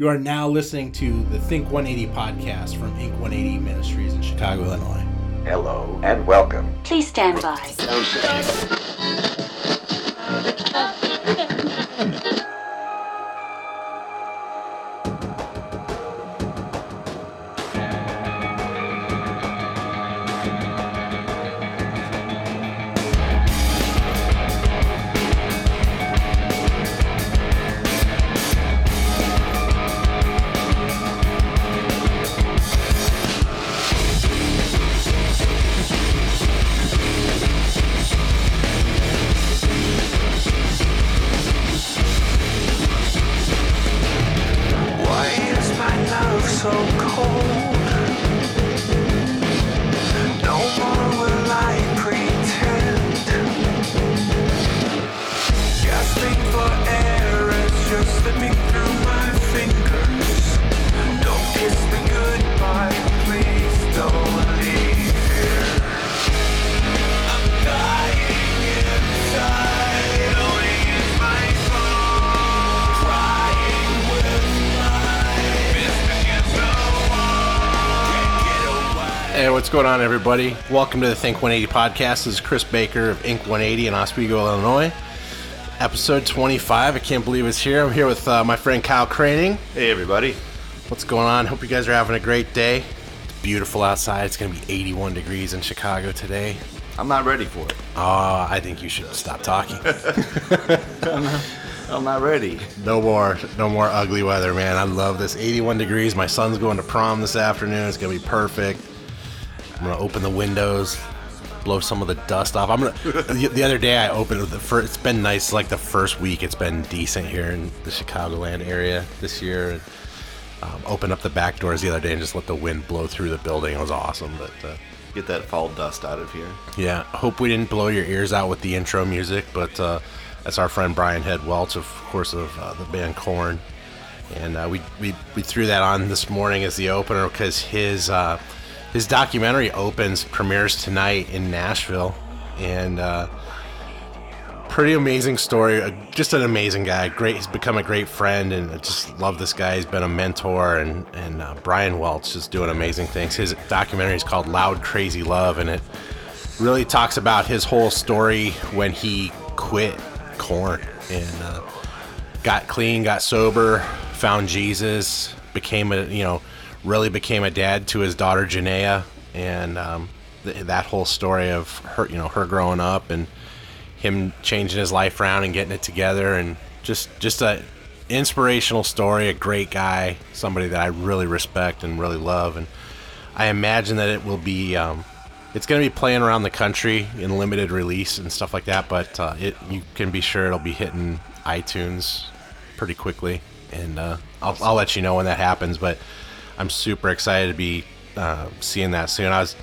You are now listening to the Think 180 podcast from Ink 180 Ministries in Chicago, Illinois. Hello and welcome. Please stand by. Hey, what's going on, everybody? Welcome to the Think 180 podcast. This is Chris Baker of Ink 180 in Oswego, Illinois. Episode 25. I can't believe it's here. I'm here with uh, my friend Kyle Craning. Hey everybody. What's going on? Hope you guys are having a great day. It's beautiful outside. It's going to be 81 degrees in Chicago today. I'm not ready for it. Oh, I think you should stop talking. I'm not ready. No more, no more ugly weather, man. I love this. 81 degrees. My son's going to prom this afternoon. It's gonna be perfect. I'm gonna open the windows, blow some of the dust off. I'm gonna. the, the other day I opened the first. It's been nice. Like the first week, it's been decent here in the Chicagoland area this year. And, um, opened up the back doors the other day and just let the wind blow through the building. It was awesome. But uh, Get that fall dust out of here. yeah, hope we didn't blow your ears out with the intro music, but uh, that's our friend Brian Head Welch, of course, of uh, the band Korn. and uh, we, we we threw that on this morning as the opener because his uh, his documentary opens premieres tonight in Nashville, and uh, pretty amazing story. Uh, Just an amazing guy. Great. He's become a great friend, and I just love this guy. He's been a mentor, and and uh, Brian Welch is doing amazing things. His documentary is called Loud Krazy Love, and it really talks about his whole story when he quit Korn and uh, got clean, got sober, found Jesus, became a you know really became a dad to his daughter Jennea, and um, th- that whole story of her you know her growing up and him changing his life around and getting it together and just just a inspirational story a great guy somebody that i really respect and really love. And i imagine that it will be um, it's going to be playing around the country in limited release and stuff like that but uh, it you can be sure it'll be hitting itunes pretty quickly. And uh, I'll, I'll let you know when that happens but i'm super excited to be uh, seeing that soon i was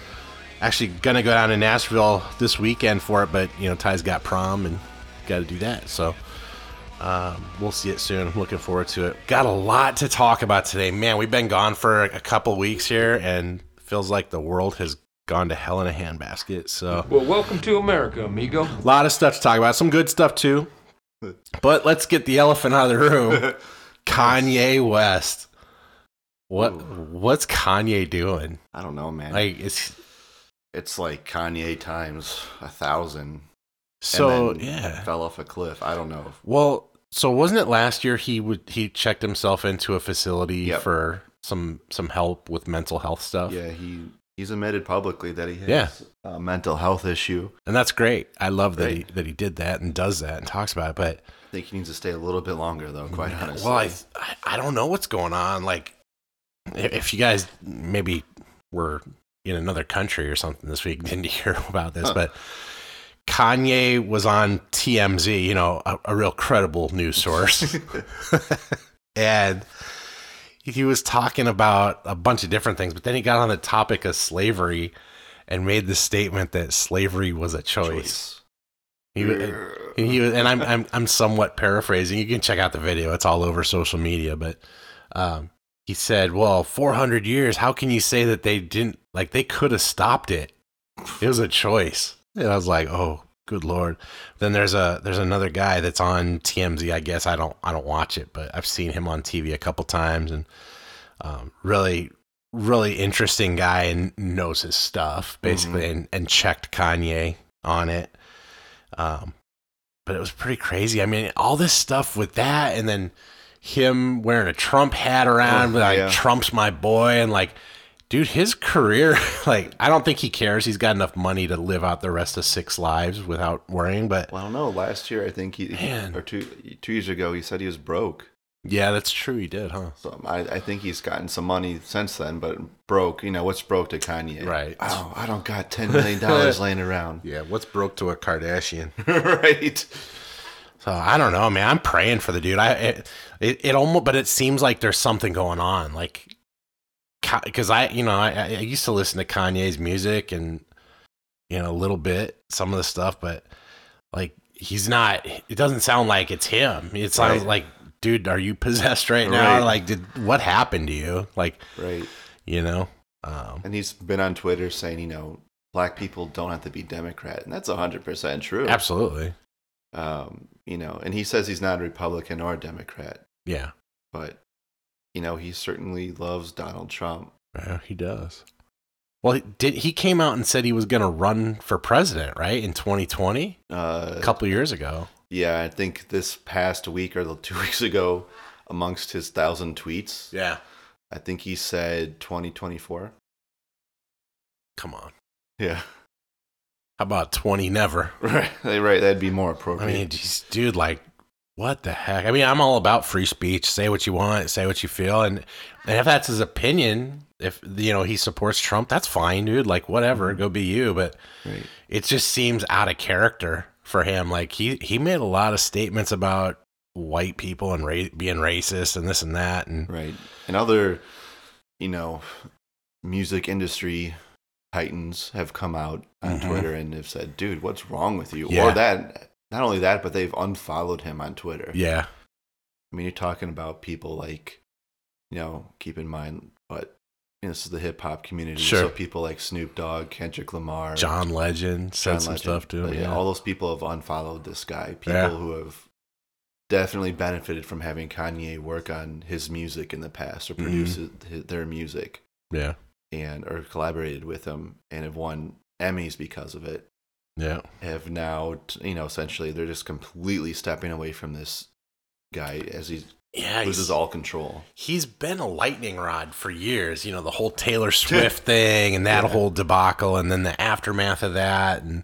actually gonna go down to Nashville this weekend for it, but you know Ty's got prom and got to do that, so um, we'll see it soon. I'm looking forward to it. Got a lot to talk about today, man. We've been gone for a couple weeks here, and feels like the world has gone to hell in a handbasket. So Well, welcome to America, amigo. a lot of stuff to talk about. Some good stuff too, but let's get the elephant out of the room. Kanye West. What what's Kanye doing? I don't know, man. Like it's it's like Kanye times a thousand. so yeah. Fell off a cliff. I don't know. Well, so wasn't it last year he would he checked himself into a facility Yep. for some some help with mental health stuff? Yeah, he he's admitted publicly that he has Yeah. a mental health issue. And that's great. I love that he that he did that and does that and talks about it. But I think he needs to stay a little bit longer, though. Quite honestly. well, I I don't know what's going on. Like, if you guys maybe were in another country or something this week, didn't hear about this, Huh. but Kanye was on TMZ, you know, a, a real credible news source, and he was talking about a bunch of different things. But then he got on the topic of slavery and made the statement that slavery was a choice. choice. He, and he and I'm, I'm I'm somewhat paraphrasing. You can check out the video; it's all over social media. But um, he said, "Well, 400 years. How can you say that they didn't like? They could have stopped it. It was a choice." And I was like, "Oh Good lord. Then there's a there's another guy that's on TMZ. I guess I don't I don't watch it, but I've seen him on TV a couple times, and um, really really interesting guy and knows his stuff basically, and and checked Kanye on it. Um, but it was pretty crazy. I mean, all this stuff with that, and then him wearing a Trump hat around, Oh, like yeah. Trump's my boy, and like, dude, his career, like, I don't think he cares. He's got enough money to live out the rest of six lives without worrying. But Well, I don't know. Last year, I think he, Man. or two two years ago, he said he was broke. yeah, that's true. He did, huh? So I, I think he's gotten some money since then, but broke. You know what's broke to Kanye? Right. Oh, I don't got ten million dollars laying around. Yeah, what's broke to a Kardashian? right. So I don't know, man. I'm praying for the dude. I it, it, it almost, but it seems like there's something going on, like because I, you know, I, I used to listen to Kanye's music and you know a little bit some of the stuff, but like he's not. It doesn't sound like it's him. It sounds Right. like, dude, are you possessed right now? Right. Like, did what happened to you? Like, Right. you know, um, And he's been on Twitter saying, you know, black people don't have to be Democrat, and that's hundred percent true. absolutely, Um, you know, and he says he's not a Republican or a Democrat, yeah, but you know, he certainly loves Donald Trump. yeah, he does. Well, he did he came out and said he was going to run for president, right, in 2020, Uh, a couple years ago. Yeah, I think this past week or the two weeks ago, amongst his thousand tweets, Yeah. I think he said 2024. Come on. Yeah, How about 20 never? right, right. That'd be more appropriate. I mean, geez, dude, like, what the heck? I mean, I'm all about free speech. Say what you want, say what you feel. And, and if that's his opinion, if, you know, he supports Trump, that's fine, dude. Like, whatever, mm-hmm. go be you. But right. it just seems out of character for him. Like, he, he made a lot of statements about white people and ra- being racist and this and that. And Right. And other, you know, music industry titans have come out on Mhm. Twitter and have said, dude, what's wrong with you? Yeah. Or that, not only that, but they've unfollowed him on Twitter. yeah, I mean, you're talking about people like, you know, keep in mind, but you know, this is the hip hop community. Sure. So people like Snoop Dogg, Kendrick Lamar, John Legend said John some Legend, stuff to him. Yeah. all those people have unfollowed this guy. People Yeah. who have definitely benefited from having Kanye work on his music in the past or Mhm. produce their music yeah. And or collaborated with him and have won Emmys because of it. Yeah. Have now, you know, essentially they're just completely stepping away from this guy as he Yeah. loses all control. he's been a lightning rod for years. You know, the whole Taylor Swift thing and that Yeah. whole debacle, and then the aftermath of that, and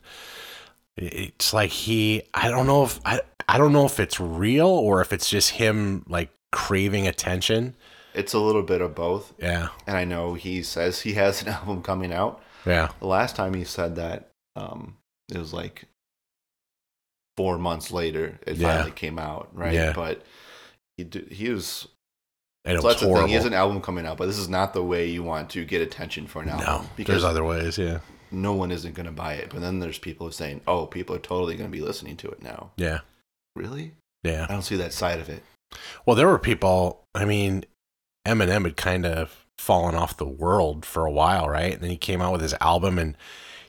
it's like he. I don't know if I. I don't know if it's real or if it's just him like craving attention. It's a little bit of both. Yeah. And I know he says he has an album coming out. Yeah. The last time he said that, um, it was like four months later. It Yeah. finally came out, right? Yeah. But he he was. And so that's the thing. He has an album coming out, but this is not the way you want to get attention for an album. no, because there's other ways. Yeah. no one isn't going to buy it. But then there's people saying, "Oh, people are totally going to be listening to it now." Yeah. Really? Yeah. I don't see that side of it. Well, there were people. I mean, Eminem had kind of fallen off the world for a while, right? And then he came out with his album, and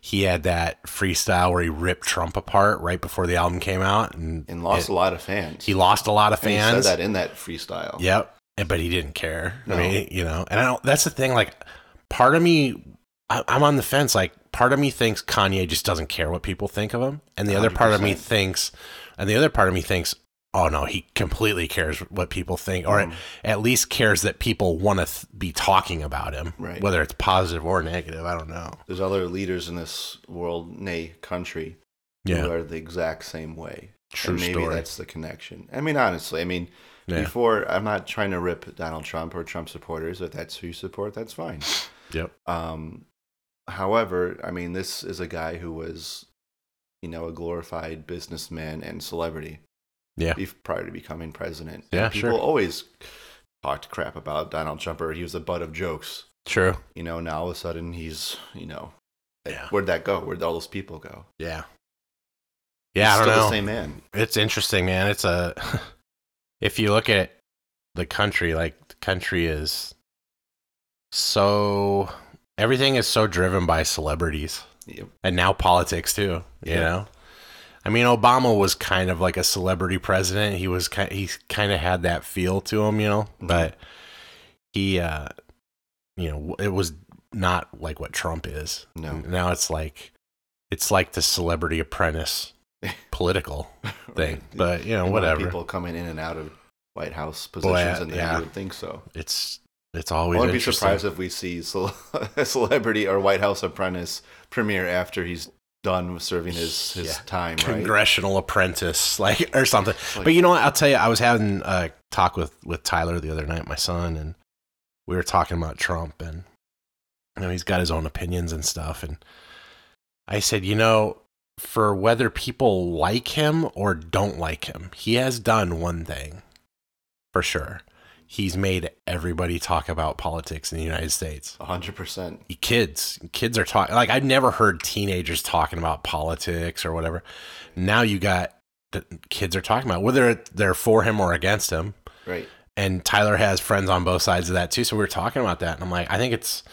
he had that freestyle where he ripped Trump apart right before the album came out, and And lost it- a lot of fans. he lost a lot of And he fans. said that in that freestyle. Yep. And- But he didn't care. No. I mean, you know, and I don't. That's the thing. Like, part of me, I, I'm on the fence. Like, part of me thinks Kanye just doesn't care what people think of him, and the other part of me thinks, and the other part of me thinks, oh no, he completely cares what people think, or Mm. at least cares that people want to th- be talking about him, Right. whether it's positive or negative. I don't know. There's other leaders in this world, nay, country, Yeah. who are the exact same way. True and maybe story. that's the connection. I mean, honestly, I mean, Yeah. before I'm not trying to rip Donald Trump or Trump supporters. If that's who you support, that's fine. Yep. Um, however, I mean, this is a guy who was, you know, a glorified businessman and celebrity. Yeah. prior to becoming president. Yeah, and people sure. always talked crap about Donald Trump, or he was the butt of jokes. True. You know, now all of a sudden he's, you know, Yeah. where'd that go? Where'd all those people go? Yeah. Yeah. I don't still know. the same man. it's interesting, man. It's a if you look at the country, like the country is so everything is so driven by celebrities Yep. and now politics too. You Yeah. know, I mean, Obama was kind of like a celebrity president. He was kind he kind of had that feel to him, you know. Mm-hmm. But he, uh, you know, it was not like what Trump is. No. Now it's like it's like the celebrity apprentice political thing. But you know, whatever. People coming in and out of White House Boy, positions, and then yeah. you would think so. It's it's always. I wouldn't be surprised if we see a celebrity or White House apprentice premiere after he's done with serving his, his Yeah. time, right? congressional apprentice like or something Like- but you know what i'll tell you i was having a talk with with tyler the other night my son and we were talking about trump and you know he's got his own opinions and stuff and i said you know for whether people like him or don't like him he has done one thing for sure he's made everybody talk about politics in the united states. A hundred percent. kids kids are talking like i've never heard teenagers talking about politics or whatever. Now you got the kids are talking about whether they're for him or against him. Right. and tyler has friends on both sides of that too. So we were talking about that. And i'm like i think it's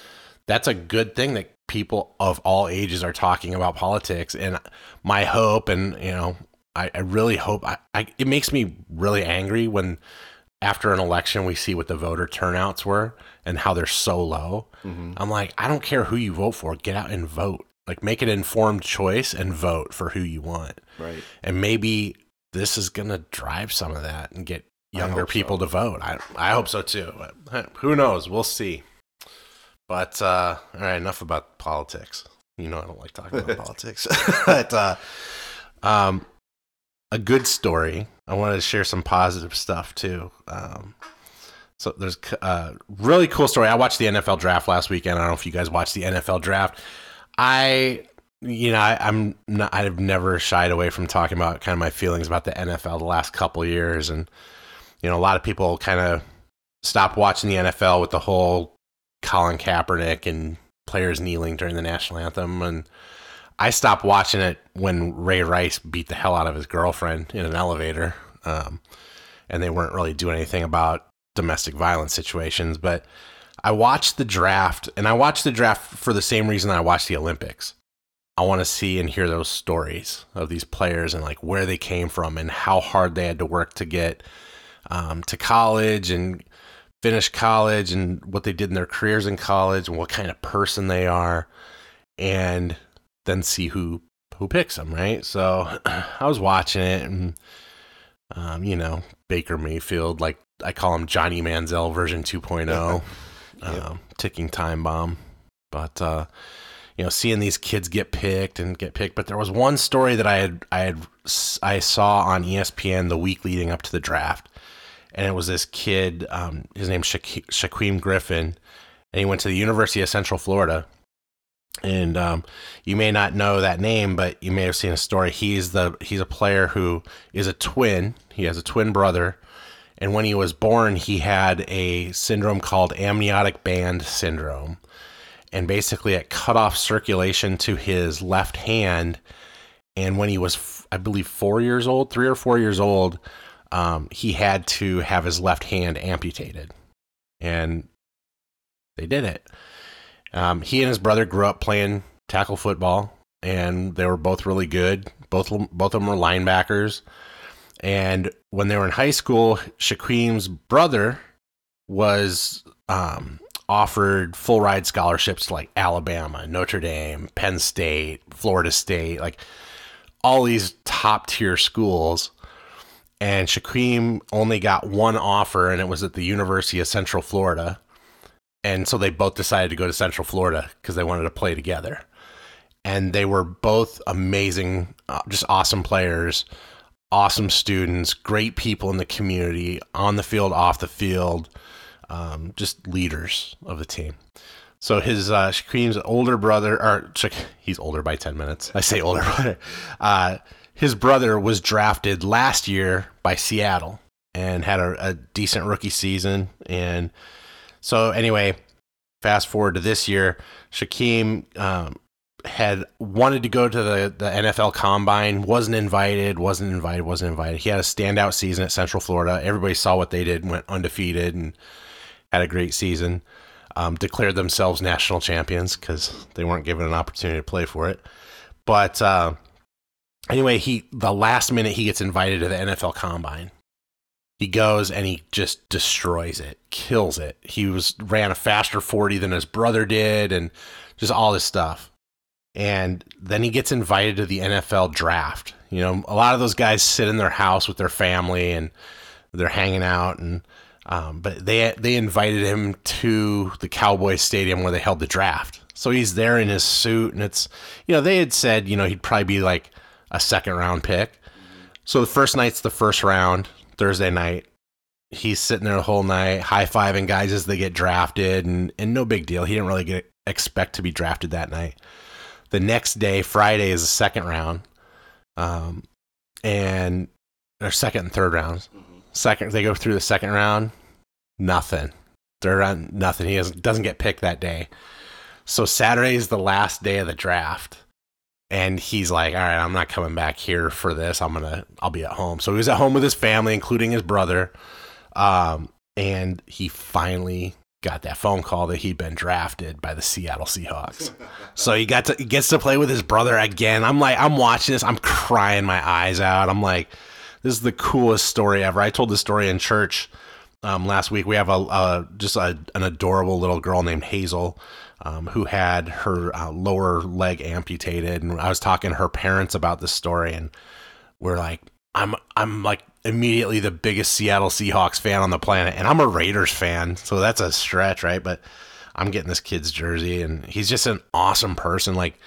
that's a good thing that people of all ages are talking about politics. And my hope and you know i, I really hope I, I it makes me really angry when after an election we see what the voter turnouts were and how they're so low hmm I'm like, I don't care who you vote for. Get out and vote. Like, make an informed choice and vote for who you want. Right. And maybe this is going to drive some of that and get younger people so. to vote. I, I hope so too. But, who knows? We'll see. But, uh, all right, enough about politics. You know, I don't like talking about politics. but, uh, um, a good story. I wanted to share some positive stuff too. Um, so there's a really cool story. I watched the NFL draft last weekend. I don't know if you guys watched the NFL draft. I, you know, I, I'm not. I've never shied away from talking about kind of my feelings about the NFL the last couple years, and you know, a lot of people kind of stopped watching the NFL with the whole Colin Kaepernick and players kneeling during the national anthem, and I stopped watching it when Ray Rice beat the hell out of his girlfriend in an elevator, um, and they weren't really doing anything about domestic violence situations. But I watched the draft, and I watched the draft for the same reason I watched the Olympics. I want to see and hear those stories of these players and like where they came from and how hard they had to work to get um, to college and finish college and what they did in their careers in college and what kind of person they are, and then see who who picks them. Right. So I was watching it and um, you know Baker Mayfield, like I call him Johnny Manziel version 2.0, Yep. um, ticking time bomb. But uh, you know, seeing these kids get picked and get picked. But there was one story that I had I had I saw on ESPN the week leading up to the draft, and it was this kid. Um, his name's Shaq- Shaquem Griffin, and he went to the University of Central Florida. And um, you may not know that name, but you may have seen a story. He's the he's a player who is a twin. He has a twin brother, and when he was born, he had a syndrome called amniotic band syndrome, and basically it cut off circulation to his left hand. And when he was, I believe, four years old, three or four years old, um, he had to have his left hand amputated, and they did it. Um, he and his brother grew up playing tackle football, and they were both really good. Both both of them were linebackers. And when they were in high school, Shaquem's brother was um, offered full ride scholarships to like Alabama, Notre Dame, Penn State, Florida State, like all these top tier schools. And Shaquem only got one offer, and it was at the University of Central Florida. And so they both decided to go to Central Florida because they wanted to play together. And they were both amazing, uh, just awesome players, awesome students, great people in the community, on the field, off the field, um, just leaders of the team. So his uh, Shaquem's older brother, or he's older by ten minutes. I say older brother. Uh, his brother was drafted last year by Seattle and had a, a decent rookie season. And so anyway, fast forward to this year, Shaquem um, had wanted to go to the, the NFL Combine, wasn't invited, wasn't invited, wasn't invited. He had a standout season at Central Florida. Everybody saw what they did, went undefeated, and had a great season. Um, declared themselves national champions because they weren't given an opportunity to play for it. But uh, anyway, he the last minute he gets invited to the NFL Combine. He goes and he just destroys it, kills it. He was ran a faster 40 than his brother did and just all this stuff. And then he gets invited to the NFL draft. You know, a lot of those guys sit in their house with their family and they're hanging out and um, but they they invited him to the Cowboy Stadium where they held the draft. So he's there in his suit and it's you know, they had said, you know, he'd probably be like a second round pick. So the first night's the first round, Thursday night. He's sitting there the whole night, high fiving guys as they get drafted, and, and no big deal. He didn't really get expect to be drafted that night. The next day, Friday, is the second round, um, and or second and third rounds. Second, they go through the second round, nothing. Third round, nothing. He doesn't doesn't get picked that day. So Saturday is the last day of the draft and he's like, "All right, I'm not coming back here for this. I'm gonna, I'll be at home." So he was at home with his family, including his brother, um, and he finally got that phone call that he'd been drafted by the Seattle Seahawks. so he got to he gets to play with his brother again. I'm like, I'm watching this, I'm crying my eyes out. I'm like, this is the coolest story ever. I told this story in church um, last week. We have a, a just a, an adorable little girl named Hazel um, who had her uh, lower leg amputated, and I was talking to her parents about this story, and we're like, I'm I'm like immediately the biggest Seattle Seahawks fan on the planet, and I'm a Raiders fan, so that's a stretch, right? But I'm getting this kid's jersey, and he's just an awesome person. Like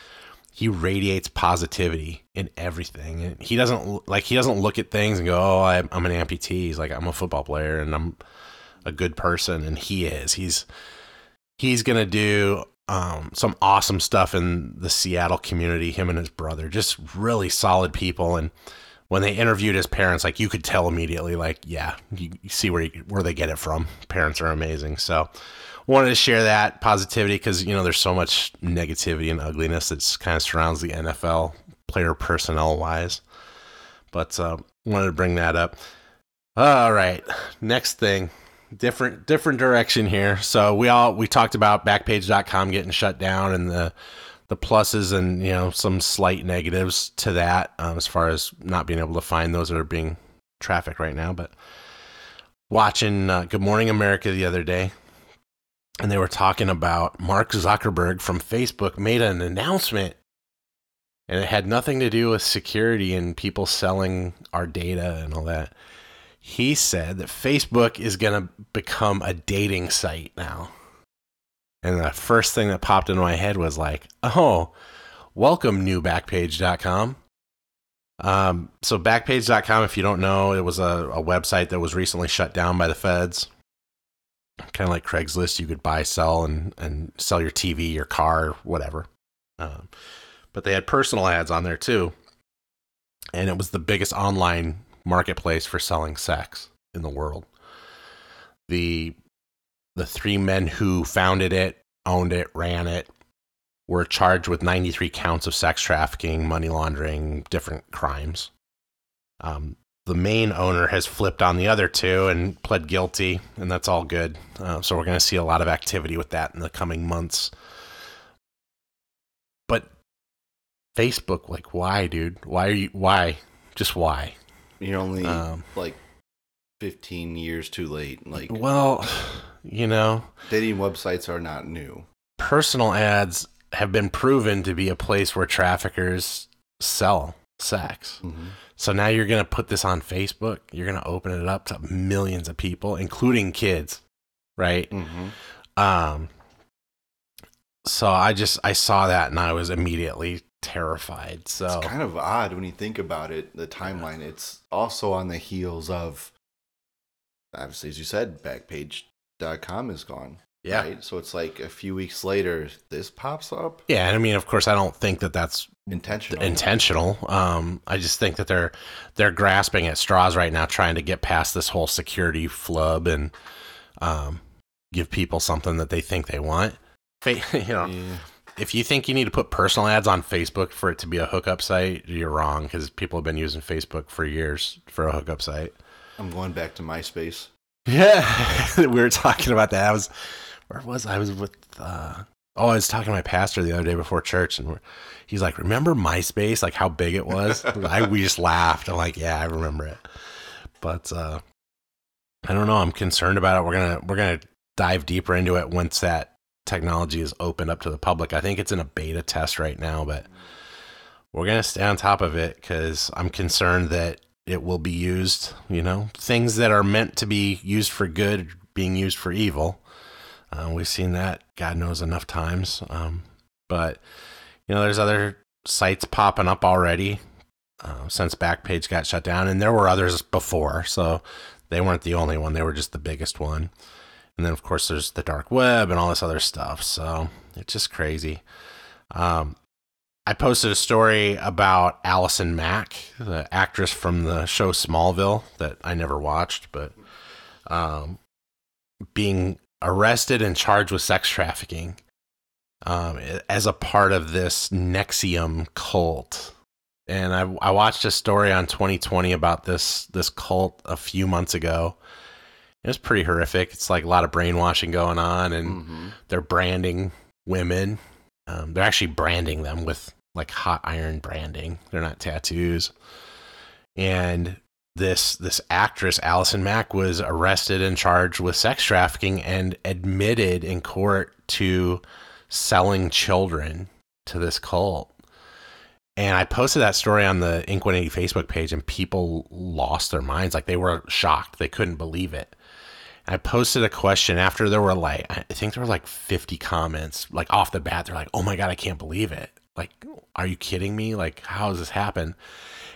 he radiates positivity in everything. And he doesn't like he doesn't look at things and go, "Oh, I'm, I'm an amputee." He's like, "I'm a football player, and I'm a good person," and he is. He's he's gonna do um, some awesome stuff in the Seattle community. Him and his brother, just really solid people. And when they interviewed his parents, like you could tell immediately, like yeah, you, you see where you, where they get it from. Parents are amazing. So wanted to share that positivity because you know there's so much negativity and ugliness that kind of surrounds the NFL player personnel wise. But uh, wanted to bring that up. All right, next thing different different direction here. So we all we talked about backpage.com getting shut down and the the pluses and you know some slight negatives to that um, as far as not being able to find those that are being traffic right now. But watching uh, Good Morning America the other day, and they were talking about Mark Zuckerberg from Facebook made an announcement, and it had nothing to do with security and people selling our data and all that he said that Facebook is going to become a dating site now. And the first thing that popped into my head was like, oh, welcome, new backpage.com. Um, so, backpage.com, if you don't know, it was a, a website that was recently shut down by the feds. Kind of like Craigslist, you could buy, sell, and, and sell your TV, your car, whatever. Um, but they had personal ads on there too. And it was the biggest online marketplace for selling sex in the world. The the three men who founded it, owned it, ran it, were charged with 93 counts of sex trafficking, money laundering, different crimes. Um, the main owner has flipped on the other two and pled guilty, and that's all good. Uh, so we're going to see a lot of activity with that in the coming months. But Facebook, like, why, dude? Why are you? Why? Just why? You're only Um, like 15 years too late. Like Well, you know, dating websites are not new. personal ads have been proven to be a place where traffickers sell sex. So now you're going to put this on Facebook. You're going to open it up to millions of people, including kids, right? Mm-hmm. Um, so I just I saw that and I was immediately terrified. So It's kind of odd when you think about it. The timeline. It's also on the heels of, obviously, as you said, Backpage.com is gone. yeah, Right? So it's like a few weeks later, this pops up. yeah. And I mean, of course, I don't think that that's Intentional. intentional. Um, I just think that they're they're grasping at straws right now, trying to get past this whole security flub and um, give people something that they think they want. You know, Yeah. If you think you need to put personal ads on Facebook for it to be a hookup site, you're wrong because people have been using Facebook for years for a hookup site. I'm going back to MySpace. Yeah, we were talking about that. I was where was I? I was with uh, Oh, I was talking to my pastor the other day before church, and he's like, "Remember MySpace? Like how big it was?" I we just laughed. I'm like, "Yeah, I remember it." But uh, I don't know. I'm concerned about it. We're gonna we're gonna dive deeper into it once that technology is opened up to the public. I think it's in a beta test right now, but we're gonna stay on top of it because I'm concerned that it will be used. You know, things that are meant to be used for good being used for evil. Uh, we've seen that, God knows, enough times. Um, but you know, there's other sites popping up already uh, since Backpage got shut down, and there were others before, so they weren't the only one. They were just the biggest one. And then, of course, there's the dark web and all this other stuff. So it's just crazy. Um, I posted a story about Allison Mack, the actress from the show Smallville that I never watched, but um, being arrested and charged with sex trafficking um, as a part of this NXIVM cult. And I, I watched a story on 20/20 about this this cult a few months ago. It was pretty horrific. It's like a lot of brainwashing going on, and Mm-hmm. they're branding women. Um, they're actually branding them with like hot iron branding. They're not tattoos. And this this actress Allison Mack was arrested and charged with sex trafficking and admitted in court to selling children to this cult. And I posted that story on the Ink 180 Facebook page, and people lost their minds. Like they were shocked. They couldn't believe it. I posted a question after there were like, I think there were like 50 comments, like off the bat. They're like, oh my God, I can't believe it. Like, are you kidding me? Like, how does this happen?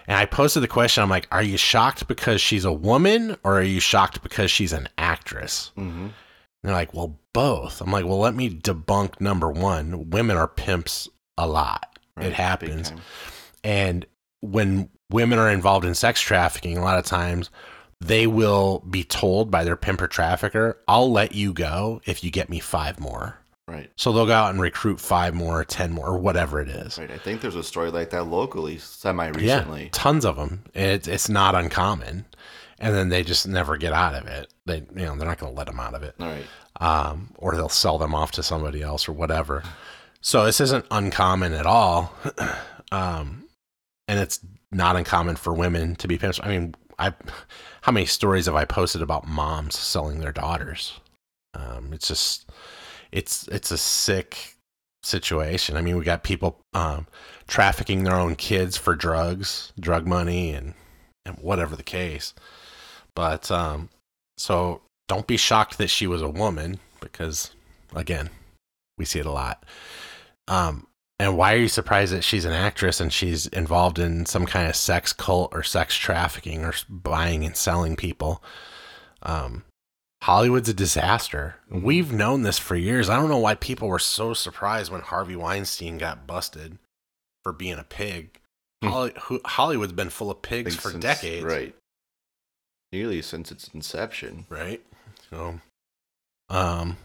And I posted the question I'm like, are you shocked because she's a woman or are you shocked because she's an actress? Mm-hmm. And they're like, well, both. I'm like, well, let me debunk number one. Women are pimps a lot. it happens. And when women are involved in sex trafficking, a lot of times they will be told by their pimp or trafficker, I'll let you go if you get me five more. Right. So they'll go out and recruit five more, 10 more, or whatever it is. Right. I think there's a story like that locally, semi recently. Yeah, tons of them. It's it's not uncommon, and then they just never get out of it. They you know they're not going to let them out of it, All right. um, or they'll sell them off to somebody else or whatever. So this isn't uncommon at all, um, and it's not uncommon for women to be pimps. I mean, I how many stories have I posted about moms selling their daughters? Um, it's just it's it's a sick situation. I mean, we got people um, trafficking their own kids for drugs, drug money, and and whatever the case. But um, so don't be shocked that she was a woman because again, we see it a lot. Um, and why are you surprised that she's an actress and she's involved in some kind of sex cult or sex trafficking or buying and selling people? Um, Hollywood's a disaster. We've known this for years. I don't know why people were so surprised when Harvey Weinstein got busted for being a pig. Hmm. Holly, Hollywood's been full of pigs for since- decades. Right. Nearly since its inception. Right. So, um,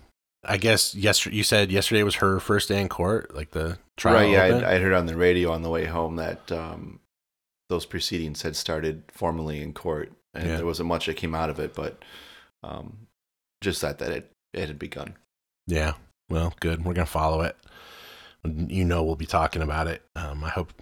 I guess yesterday you said yesterday was her first day in court, like the trial. right. Yeah. I, I heard on the radio on the way home that um, those proceedings had started formally in court, and Yeah. there wasn't much that came out of it, but um, just that that it, it had begun. Yeah. Well, good. We're gonna follow it. You know, we'll be talking about it. Um, I hope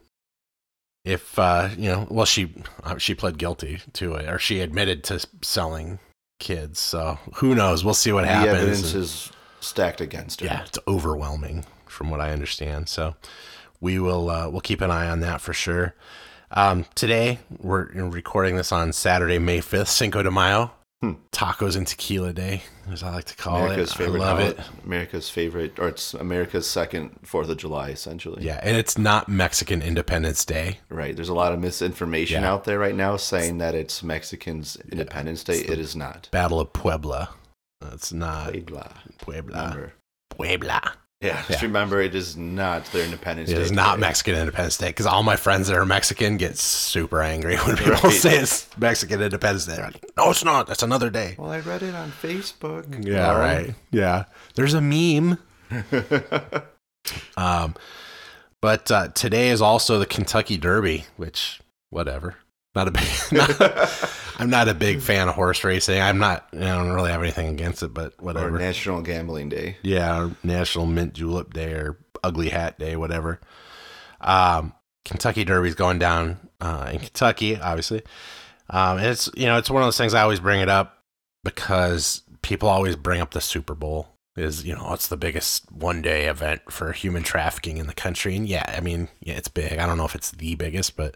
if uh, you know, well, she uh, she pled guilty to it, or she admitted to selling kids. So who knows? We'll see what the happens. evidence And- is stacked against her. yeah, it's overwhelming from what I understand. So we will uh, we'll keep an eye on that for sure. Um, today we're recording this on Saturday, May fifth, Cinco de Mayo, Hmm. tacos and tequila day, as I like to call America's it. favorite. I love holi- it. America's favorite, or it's America's second Fourth of July, essentially. Yeah, and it's not Mexican Independence Day. Right. There's a lot of misinformation Yeah. out there right now saying that it's Mexicans' Independence Day. It's the- It is not. Battle of Puebla. It's not Puebla. Puebla. Remember. Puebla. Yeah, just Yeah. remember it is not their Independence It Day. is not today. Mexican Independence Day because all my friends that are Mexican get super angry when people Right. say it's Mexican Independence Day. They're like, no, it's not. That's another day. Well, I read it on Facebook. Yeah, right. Yeah. There's a meme. Um, but uh, today is also the Kentucky Derby, which whatever. Not a big. not- I'm not a big fan of horse racing. I'm not. I don't really have anything against it, but whatever. Or. National Gambling Day. yeah, or National Mint Julep Day or Ugly Hat Day, whatever. Um, Kentucky Derby's going down uh, in Kentucky, obviously. Um, and it's you know it's one of those things I always bring it up because people always bring up the Super Bowl is you know it's the biggest one day event for human trafficking in the country, and yeah, I mean yeah, it's big. I don't know if it's the biggest, but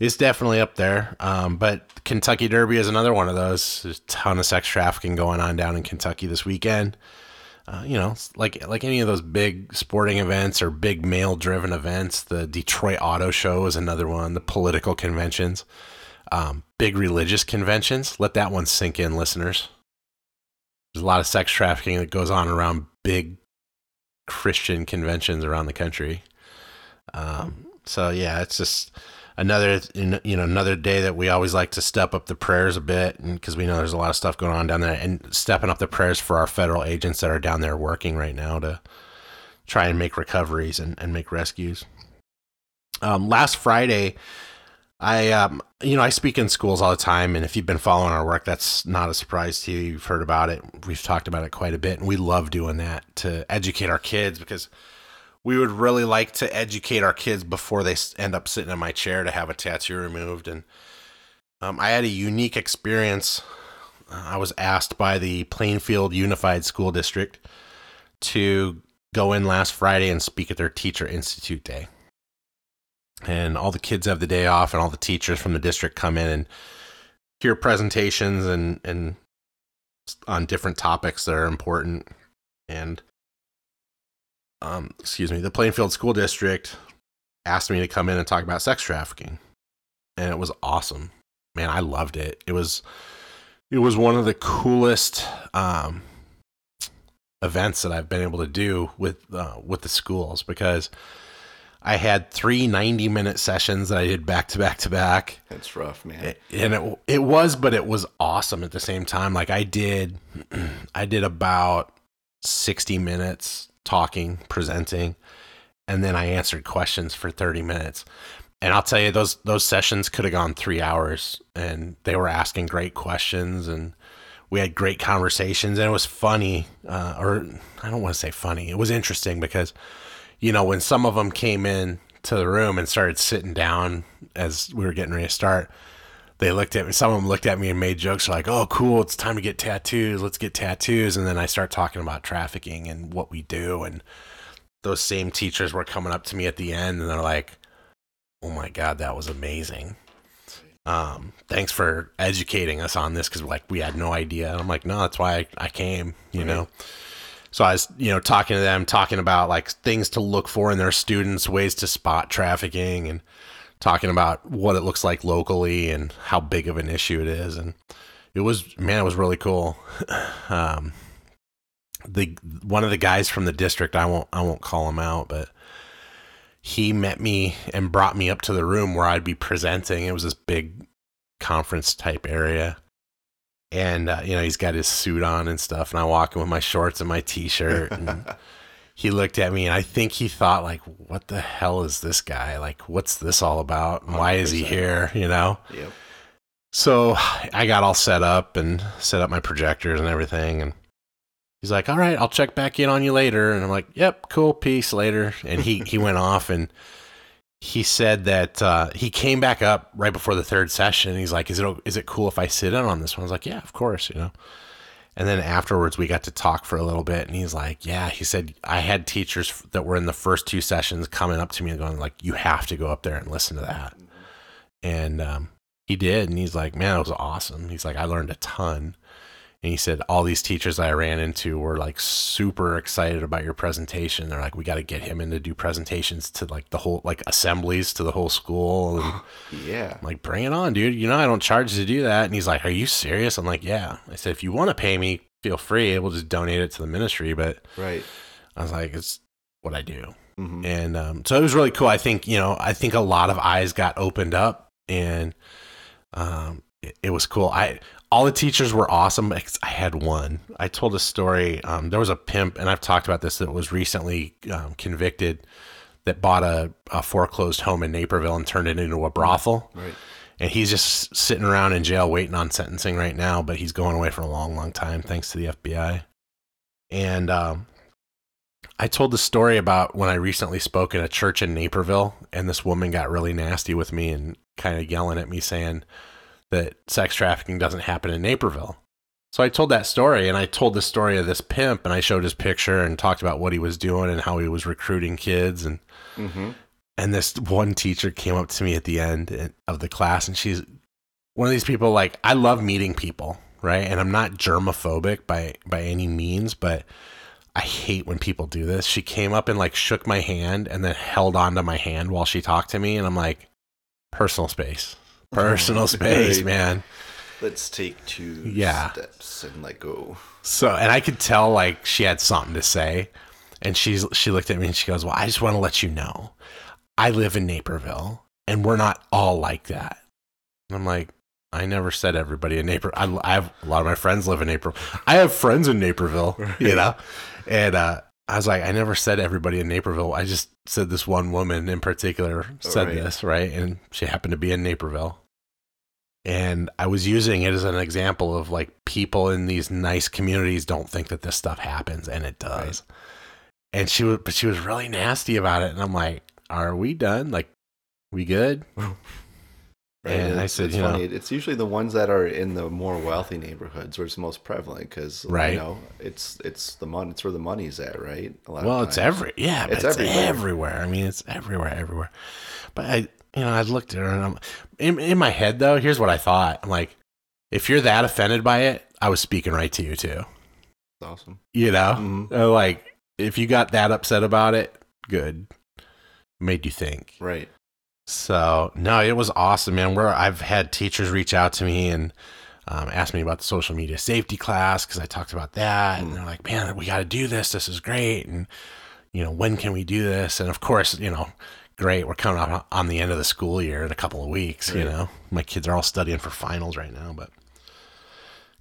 it's definitely up there. Um, but Kentucky Derby is another one of those. There's a ton of sex trafficking going on down in Kentucky this weekend. Uh, you know, like like any of those big sporting events or big male driven events. The Detroit Auto Show is another one. The political conventions, um, big religious conventions. Let that one sink in, listeners. There's a lot of sex trafficking that goes on around big Christian conventions around the country. Um, so yeah, it's just another you know another day that we always like to step up the prayers a bit because we know there's a lot of stuff going on down there and stepping up the prayers for our federal agents that are down there working right now to try and make recoveries and, and make rescues. Um, last friday i um, you know i speak in schools all the time and if you've been following our work that's not a surprise to you. You've heard about it. We've talked about it quite a bit and we love doing that to educate our kids because we would really like to educate our kids before they end up sitting in my chair to have a tattoo removed. And um, I had a unique experience. Uh, I was asked by the Plainfield Unified School District to go in last Friday and speak at their Teacher Institute Day. And all the kids have the day off, and all the teachers from the district come in and hear presentations and, and on different topics that are important. And um, excuse me, the Plainfield School District asked me to come in and talk about sex trafficking, and it was awesome. Man, I loved it. It was it was one of the coolest um, events that I've been able to do with uh, with the schools because I had three 90 minute sessions that I did back to back to back That's rough, man. and it it was but it was awesome at the same time like i did i did about 60 minutes talking presenting and then i answered questions for 30 minutes. And i'll tell you those those sessions could have gone 3 hours and they were asking great questions and we had great conversations and it was funny uh, or i don't want to say funny it was interesting because you know, when some of them came in to the room and started sitting down as we were getting ready to start, they looked at me. Some of them looked at me and made jokes like, "Oh, cool! It's time to get tattoos. Let's get tattoos." And then I start talking about trafficking and what we do. And those same teachers were coming up to me at the end, and they're like, "Oh my god, that was amazing! Um, thanks for educating us on this because like we had no idea." And I'm like, "No, that's why I, I came." You know. So I was, you know, talking to them, talking about like things to look for in their students, ways to spot trafficking, and talking about what it looks like locally and how big of an issue it is. And it was, man, it was really cool. um, the one of the guys from the district, I won't, I won't call him out, but he met me and brought me up to the room where I'd be presenting. It was this big conference type area and uh, you know he's got his suit on and stuff and i walk in with my shorts and my t-shirt and he looked at me and i think he thought like what the hell is this guy like what's this all about and why is he here you know Yep. so i got all set up and set up my projectors and everything and he's like all right i'll check back in on you later and i'm like yep cool peace later and he he went off and he said that uh, he came back up right before the third session. He's like, "Is it is it cool if I sit in on this one?" I was like, "Yeah, of course," you know. And then afterwards, we got to talk for a little bit, and he's like, "Yeah," he said, "I had teachers that were in the first two sessions coming up to me and going like, you have to go up there and listen to that." And um, he did, and he's like, "Man, it was awesome." He's like, "I learned a ton." And he said all these teachers I ran into were like super excited about your presentation. They're like, we got to get him in to do presentations to like the whole like assemblies to the whole school. And Yeah. I'm like, bring it on, dude. You know, I don't charge to do that. And he's like, are you serious? I'm like, yeah. I said, if you want to pay me, feel free. We'll just donate it to the ministry. But Right. I was like, it's what I do. hmm And um, so it was really cool. I think, you know, I think a lot of eyes got opened up and um, it, it was cool. I, all the teachers were awesome. I had one. I told a story. Um, there was a pimp, and I've talked about this that was recently um, convicted that bought a, a foreclosed home in Naperville and turned it into a brothel. Right. and he's just sitting around in jail waiting on sentencing right now. But he's going away for a long, long time thanks to the FBI. And um, I told the story about when I recently spoke at a church in Naperville, and this woman got really nasty with me and kind of yelling at me saying that sex trafficking doesn't happen in Naperville. So I told that story, and I told the story of this pimp, and I showed his picture and talked about what he was doing and how he was recruiting kids, and Mm-hmm. and this one teacher came up to me at the end of the class, and she's one of these people like I love meeting people, right? And I'm not germophobic by by any means, but I hate when people do this. She came up and like shook my hand and then held onto my hand while she talked to me, and I'm like, personal space, personal space, man. Let's take two Yeah. steps and let go. So, and I could tell like she had something to say, and she's she looked at me and she goes, "Well, I just want to let you know, I live in Naperville, and we're not all like that." And I'm like, I never said everybody in Naperville. I, I have a lot of my friends live in Naperville. I have friends in Naperville, you know, and uh, I was like, I never said everybody in Naperville. I just said this one woman in particular said Right. this, right? And she happened to be in Naperville. And I was using it as an example of like people in these nice communities don't think that this stuff happens, and it does. And she was, but she was really nasty about it, and I'm like, "Are we done? Like, we good?" And I it's, said, it's you know- funny. It's usually the ones that are in the more wealthy neighborhoods where it's most prevalent because, Right. you know, it's it's the money. It's where the money's at, right? A lot of Well, it's every yeah, It's it's, everywhere. everywhere. I mean, it's everywhere, everywhere. But I, you know, I looked at her and I'm in, in my head though. Here's what I thought. I'm like, if you're that offended by it, I was speaking right to you too. It's awesome. You know, Mhm. Uh, like if you got that upset about it, good. Made you think. Right. So no, it was awesome, man. Where I've had teachers reach out to me and um, ask me about the social media safety class because I talked about that, and they're like, "Man, we got to do this. This is great." And you know, when can we do this? And of course, you know, great. We're coming up on the end of the school year in a couple of weeks. You know, my kids are all studying for finals right now, but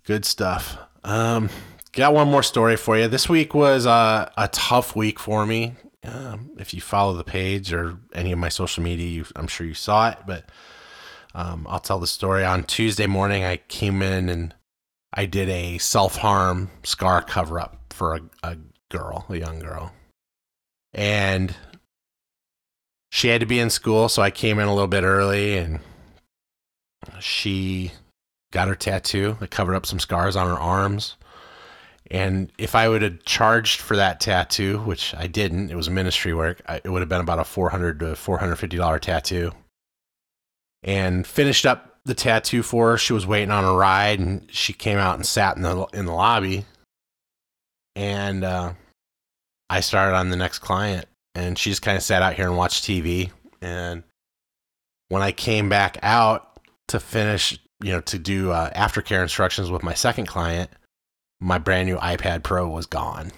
good stuff. Um, got one more story for you. This week was uh, a tough week for me. Um, if you follow the page or any of my social media, you, I'm sure you saw it. But um, I'll tell the story. On Tuesday morning, I came in and I did a self harm scar cover up for a, a girl, a young girl, and she had to be in school, so I came in a little bit early and she got her tattoo. I covered up some scars on her arms. And if I would have charged for that tattoo, which I didn't, it was ministry work, I, it would have been about a 400 to $450 tattoo. And finished up the tattoo for her. She was waiting on a ride and she came out and sat in the, in the lobby. And uh, I started on the next client. And she just kind of sat out here and watched TV. And when I came back out to finish, you know, to do uh, aftercare instructions with my second client, my brand new iPad Pro was gone.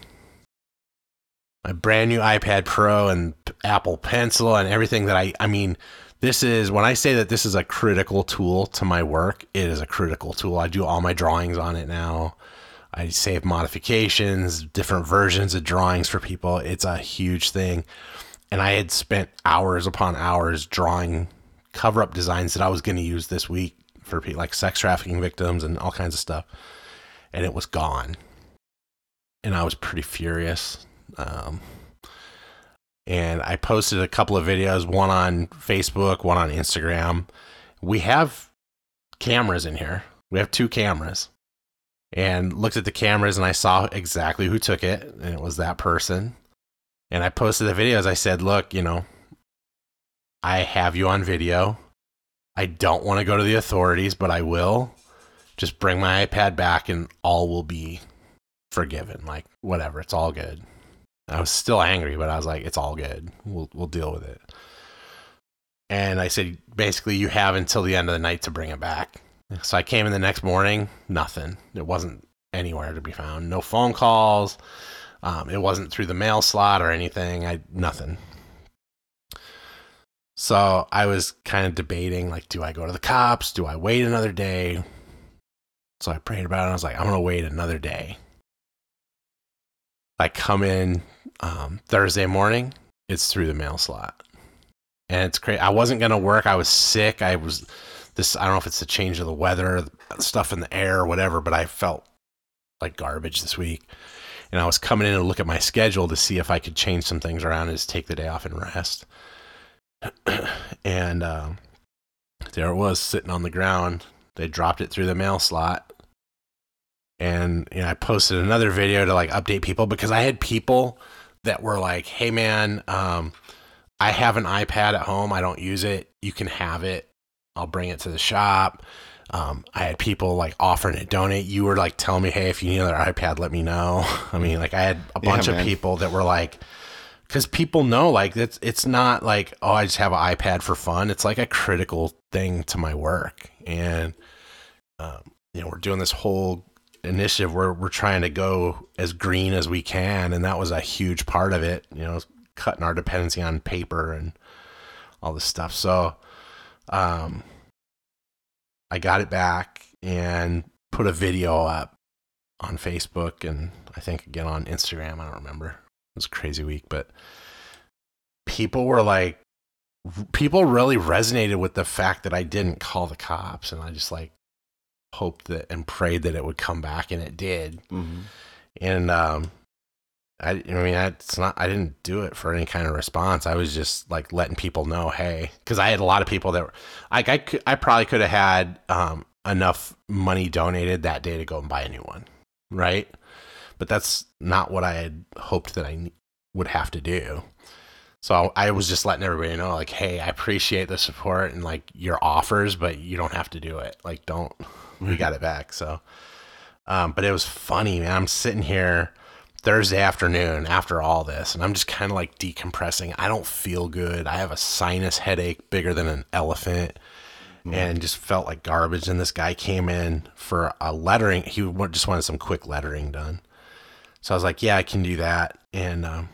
My brand new iPad Pro and Apple Pencil and everything that I, I mean, this is when I say that this is a critical tool to my work, it is a critical tool. I do all my drawings on it now. I save modifications, different versions of drawings for people. It's a huge thing. And I had spent hours upon hours drawing cover up designs that I was going to use this week for pe- like sex trafficking victims and all kinds of stuff. And it was gone. And I was pretty furious. Um, and I posted a couple of videos, one on Facebook, one on Instagram. We have cameras in here. We have two cameras. And looked at the cameras and I saw exactly who took it, and it was that person. And I posted the videos. I said, "Look, you know, I have you on video. I don't want to go to the authorities, but I will. Just bring my iPad back and all will be forgiven. Like whatever, it's all good." I was still angry, but I was like, "It's all good. We'll we'll deal with it." And I said, basically, you have until the end of the night to bring it back. So I came in the next morning, nothing. It wasn't anywhere to be found. No phone calls. Um, it wasn't through the mail slot or anything. I nothing. So I was kind of debating, like, do I go to the cops? Do I wait another day? So I prayed about it. I was like, I'm gonna wait another day. I come in um, Thursday morning. It's through the mail slot, and it's crazy. I wasn't gonna work. I was sick. I was this I don't know if it's the change of the weather, stuff in the air, or whatever, but I felt like garbage this week. And I was coming in to look at my schedule to see if I could change some things around and just take the day off and rest. and um, there it was sitting on the ground. They dropped it through the mail slot. And you know, I posted another video to like update people because I had people that were like, "Hey man, um, I have an iPad at home. I don't use it. You can have it. I'll bring it to the shop." Um, I had people like offering to donate. You were like telling me, "Hey, if you need another iPad, let me know." I mean, like I had a Yeah, bunch of people that were like, because people know like it's it's not like oh I just have an iPad for fun. It's like a critical thing to my work, and um, you know we're doing this whole initiative where we're trying to go as green as we can, and that was a huge part of it. You know, cutting our dependency on paper and all this stuff. So, um, I got it back and put a video up on Facebook and I think again on Instagram. I don't remember. It was crazy week, but people were like, people really resonated with the fact that I didn't call the cops, and I just like hoped that and prayed that it would come back, and it did. Mm-hmm. And um, I, I mean, it's not. I didn't do it for any kind of response. I was just like letting people know, hey, because I had a lot of people that were like, I could, I probably could have had um enough money donated that day to go and buy a new one, right? But that's not what I had hoped that I would have to do. So I was just letting everybody know, like, hey, I appreciate the support and like your offers, but you don't have to do it. Like, don't. We got it back. So, um, but it was funny, man. I'm sitting here Thursday afternoon after all this, and I'm just kind of like decompressing. I don't feel good. I have a sinus headache bigger than an elephant, and just felt like garbage. And this guy came in for a lettering. He just wanted some quick lettering done. So I was like, "Yeah, I can do that." And um,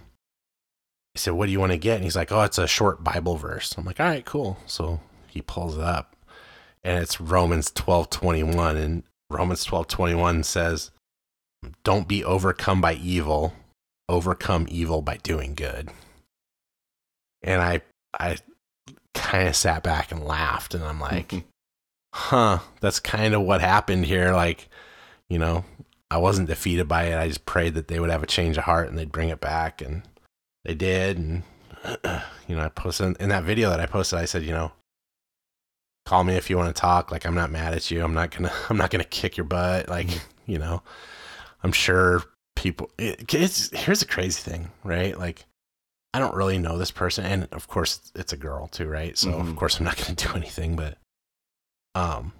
I said, "What do you want to get?" And he's like, "Oh, it's a short Bible verse." I'm like, "All right, cool." So he pulls it up, and it's Romans twelve twenty one, and Romans twelve twenty one says, "Don't be overcome by evil, overcome evil by doing good." And I, I kind of sat back and laughed, and I'm like, "Huh, that's kind of what happened here." Like, you know, I wasn't defeated by it. I just prayed that they would have a change of heart and they'd bring it back, and they did. And you know, I posted in that video that I posted. I said, you know, call me if you want to talk. Like, I'm not mad at you. I'm not gonna. I'm not gonna kick your butt. Like, you know, I'm sure people. It, it's here's a crazy thing, right? Like, I don't really know this person, and of course, it's a girl too, right? So of Mhm. course, I'm not gonna do anything. But, um,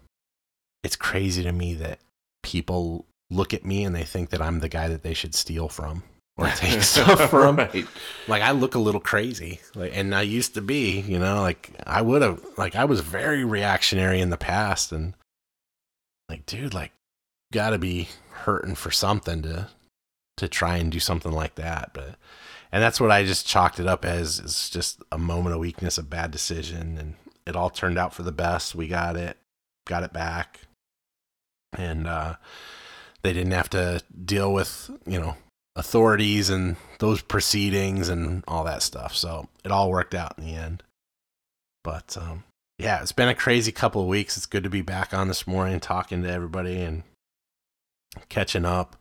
it's crazy to me that people look at me and they think that I'm the guy that they should steal from or take stuff from. Right. Like I look a little crazy, like, and I used to be, you know, like I would have, like I was very reactionary in the past, and like, dude, like, got to be hurting for something to to try and do something like that, but. And that's what I just chalked it up as is just a moment of weakness, a bad decision, and it all turned out for the best. We got it, got it back, and uh, they didn't have to deal with you know authorities and those proceedings and all that stuff. So it all worked out in the end. But um, yeah, it's been a crazy couple of weeks. It's good to be back on this morning, talking to everybody and catching up.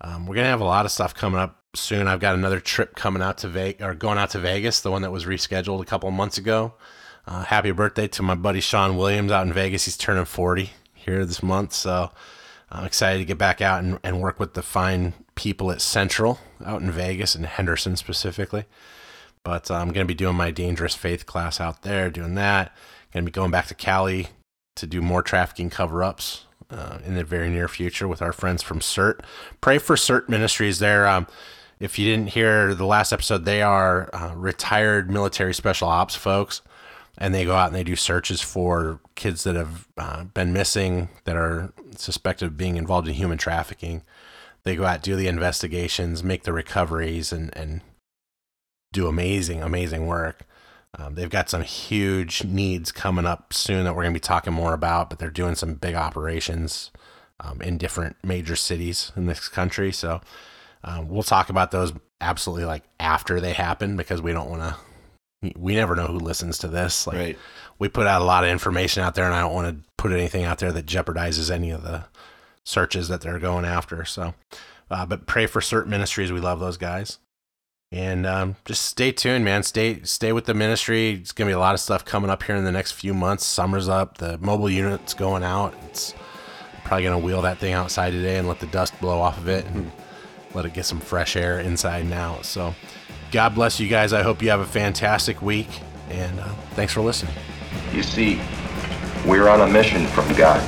Um, we're gonna have a lot of stuff coming up soon. I've got another trip coming out to Vegas, or going out to Vegas, the one that was rescheduled a couple of months ago. Uh, happy birthday to my buddy Sean Williams out in Vegas. He's turning 40 here this month, so I'm excited to get back out and, and work with the fine people at Central out in Vegas and Henderson specifically. But uh, I'm going to be doing my Dangerous Faith class out there, doing that. Going to be going back to Cali to do more trafficking cover ups uh, in the very near future with our friends from CERT. Pray for CERT Ministries there. Um, if you didn't hear the last episode, they are uh, retired military special ops folks and they go out and they do searches for kids that have uh, been missing that are suspected of being involved in human trafficking. They go out, do the investigations, make the recoveries, and and do amazing, amazing work. Um, they've got some huge needs coming up soon that we're going to be talking more about, but they're doing some big operations um, in different major cities in this country. So um, we'll talk about those absolutely like after they happen because we don't want to we never know who listens to this. Like Right. we put out a lot of information out there, and I don't want to put anything out there that jeopardizes any of the searches that they're going after. So, uh, but pray for CERT ministries. We love those guys. And um, just stay tuned, man. Stay stay with the ministry. It's gonna be a lot of stuff coming up here in the next few months. Summer's up. The mobile unit's going out. It's probably gonna wheel that thing outside today and let the dust blow off of it and let it get some fresh air inside and out. So, God bless you guys. I hope you have a fantastic week. And uh, thanks for listening. You see, we're on a mission from God.